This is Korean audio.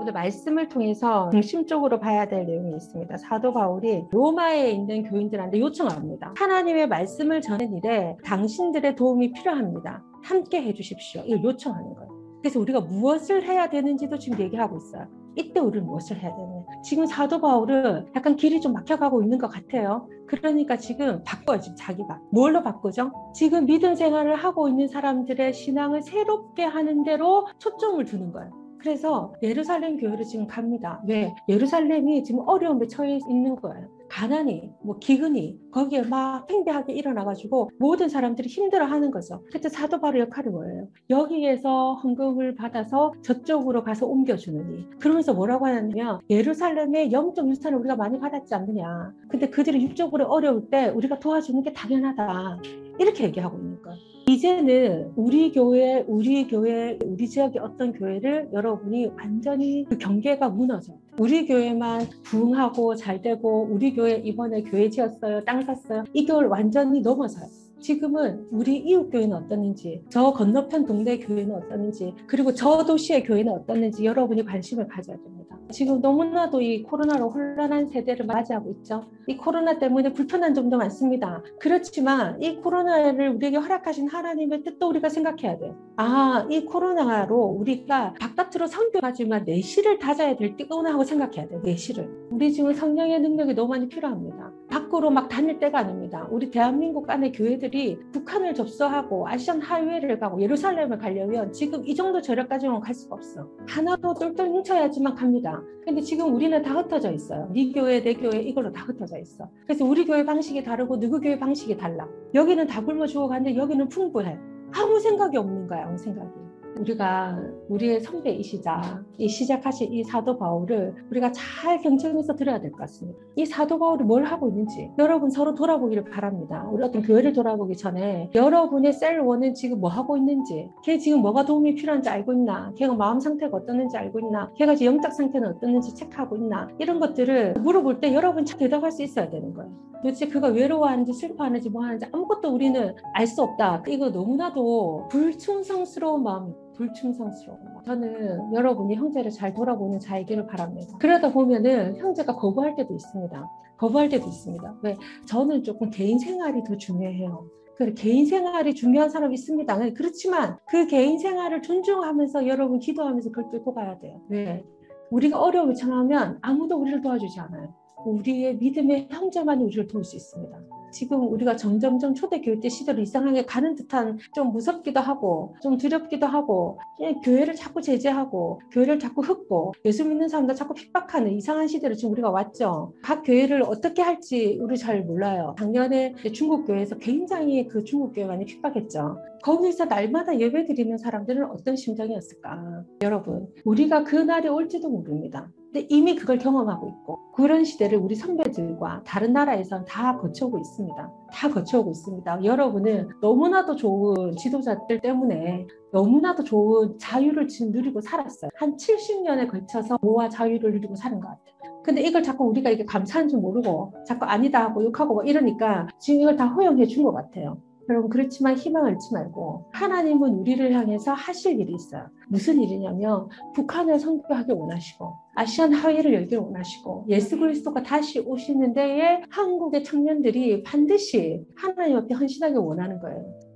오늘 말씀을 통해서 중심적으로 봐야 될 내용이 있습니다. 사도 바울이 로마에 있는 교인들한테 요청합니다. 하나님의 말씀을 전하는 일에 당신들의 도움이 필요합니다. 함께 해주십시오. 이걸 요청하는 거예요. 그래서 우리가 무엇을 해야 되는지도 지금 얘기하고 있어요. 이때 우리는 무엇을 해야 되느냐. 지금 사도 바울은 약간 길이 좀 막혀가고 있는 것 같아요. 그러니까 지금 바꿔요, 지금 자기가. 뭘로 바꾸죠? 지금 믿음 생활을 하고 있는 사람들의 신앙을 새롭게 하는 대로 초점을 두는 거예요. 그래서 예루살렘 교회를 지금 갑니다. 왜? 예루살렘이 지금 어려움에 처해 있는 거예요. 가난이, 뭐 기근이 거기에 막 팽배하게 일어나가지고 모든 사람들이 힘들어하는 거죠. 그때 사도 바울의 역할이 뭐예요? 여기에서 헌금을 받아서 저쪽으로 가서 옮겨주는 일. 그러면서 뭐라고 하냐면 예루살렘의 영적 유산을 우리가 많이 받았지 않느냐. 근데 그들이 육적으로 어려울 때 우리가 도와주는 게 당연하다. 이렇게 얘기하고 있는 거예요. 이제는 우리 교회, 우리 교회, 우리 지역의 어떤 교회를 여러분이 완전히 그 경계가 무너져. 우리 교회만 부흥하고 잘 되고 우리 교회 이번에 교회 지었어요, 땅 샀어요. 이걸 완전히 넘어서요. 지금은 우리 이웃 교회는 어떻는지, 저 건너편 동네 교회는 어떻는지, 그리고 저 도시의 교회는 어떻는지 여러분이 관심을 가져야 됩니다. 지금 너무나도 이 코로나로 혼란한 세대를 맞이하고 있죠. 이 코로나 때문에 불편한 점도 많습니다. 그렇지만 이 코로나를 우리에게 허락하신 하나님의 뜻도 우리가 생각해야 돼요. 아, 이 코로나로 우리가 바깥으로 선교하지만 내실을 다져야 될 때구나 하고 생각해야 돼요. 내실을. 우리 지금 성령의 능력이 너무 많이 필요합니다. 밖으로 막 다닐 때가 아닙니다. 우리 대한민국 안에 교회들이 북한을 접수하고 아시안 하이웨이를 가고 예루살렘을 가려면 지금 이 정도 저력까지는 갈 수가 없어. 하나로 똘똘 뭉쳐야지만 갑니다. 근데 지금 우리는 다 흩어져 있어요. 네 교회, 내 교회 이걸로 다 흩어져 있어. 그래서 우리 교회 방식이 다르고 누구 교회 방식이 달라. 여기는 다 굶어 죽어가는데 여기는 풍부해. 아무 생각이 없는 거야, 아무 생각이. 우리가 우리의 선배이시자 이 시작하신 이 사도 바울을 우리가 잘 경청해서 들어야 될 것 같습니다. 이 사도 바울이 뭘 하고 있는지 여러분 서로 돌아보기를 바랍니다. 우리 어떤 교회를 돌아보기 전에 여러분의 셀원은 지금 뭐 하고 있는지 걔 지금 뭐가 도움이 필요한지 알고 있나 걔가 마음 상태가 어떻는지 알고 있나 걔가 지금 영적 상태는 어떻는지 체크하고 있나 이런 것들을 물어볼 때 여러분 참 대답할 수 있어야 되는 거예요. 도대체 그가 외로워하는지 슬퍼하는지 뭐 하는지 아무것도 우리는 알 수 없다. 이거 너무나도 불충성스러운 마음 불충성스러운 마 저는 여러분이 형제를 잘 돌아보는 자이기를 바랍니다. 그러다 보면은 형제가 거부할 때도 있습니다. 거부할 때도 있습니다. 왜? 저는 조금 개인 생활이 더 중요해요. 그 개인 생활이 중요한 사람이 있습니다. 그렇지만 그 개인 생활을 존중하면서 여러분 기도하면서 그걸 뚫고 가야 돼요. 왜? 우리가 어려움을 처하면 아무도 우리를 도와주지 않아요. 우리의 믿음의 형제만이 우리를 도울 수 있습니다. 지금 우리가 점점점 초대 교회 때 시대로 이상하게 가는 듯한 좀 무섭기도 하고 좀 두렵기도 하고 교회를 자꾸 제재하고 교회를 자꾸 흩고 예수 믿는 사람들 자꾸 핍박하는 이상한 시대로 지금 우리가 왔죠. 각 교회를 어떻게 할지 우리 잘 몰라요. 작년에 중국 교회에서 굉장히 그 중국 교회 많이 핍박했죠. 거기서 날마다 예배 드리는 사람들은 어떤 심정이었을까? 여러분, 우리가 그 날이 올지도 모릅니다. 근데 이미 그걸 경험하고 있고 그런 시대를 우리 선배들과 다른 나라에선 다 거쳐오고 있습니다. 다 거쳐오고 있습니다. 여러분은 너무나도 좋은 지도자들 때문에 너무나도 좋은 자유를 지금 누리고 살았어요. 한 70년에 걸쳐서 모아 자유를 누리고 사는 것 같아요. 근데 이걸 자꾸 우리가 이게 감사한 줄 모르고 자꾸 아니다 하고 욕하고 뭐 이러니까 지금 이걸 다 허용해 준 것 같아요. 여러분 그렇지만 희망을 잃지 말고 하나님은 우리를 향해서 하실 일이 있어요. 무슨 일이냐면 북한을 선교하기 원하시고 아시안 하회를 열기를 원하시고 예수 그리스도가 다시 오시는 데에 한국의 청년들이 반드시 하나님 앞에 헌신하기 원하는 거예요.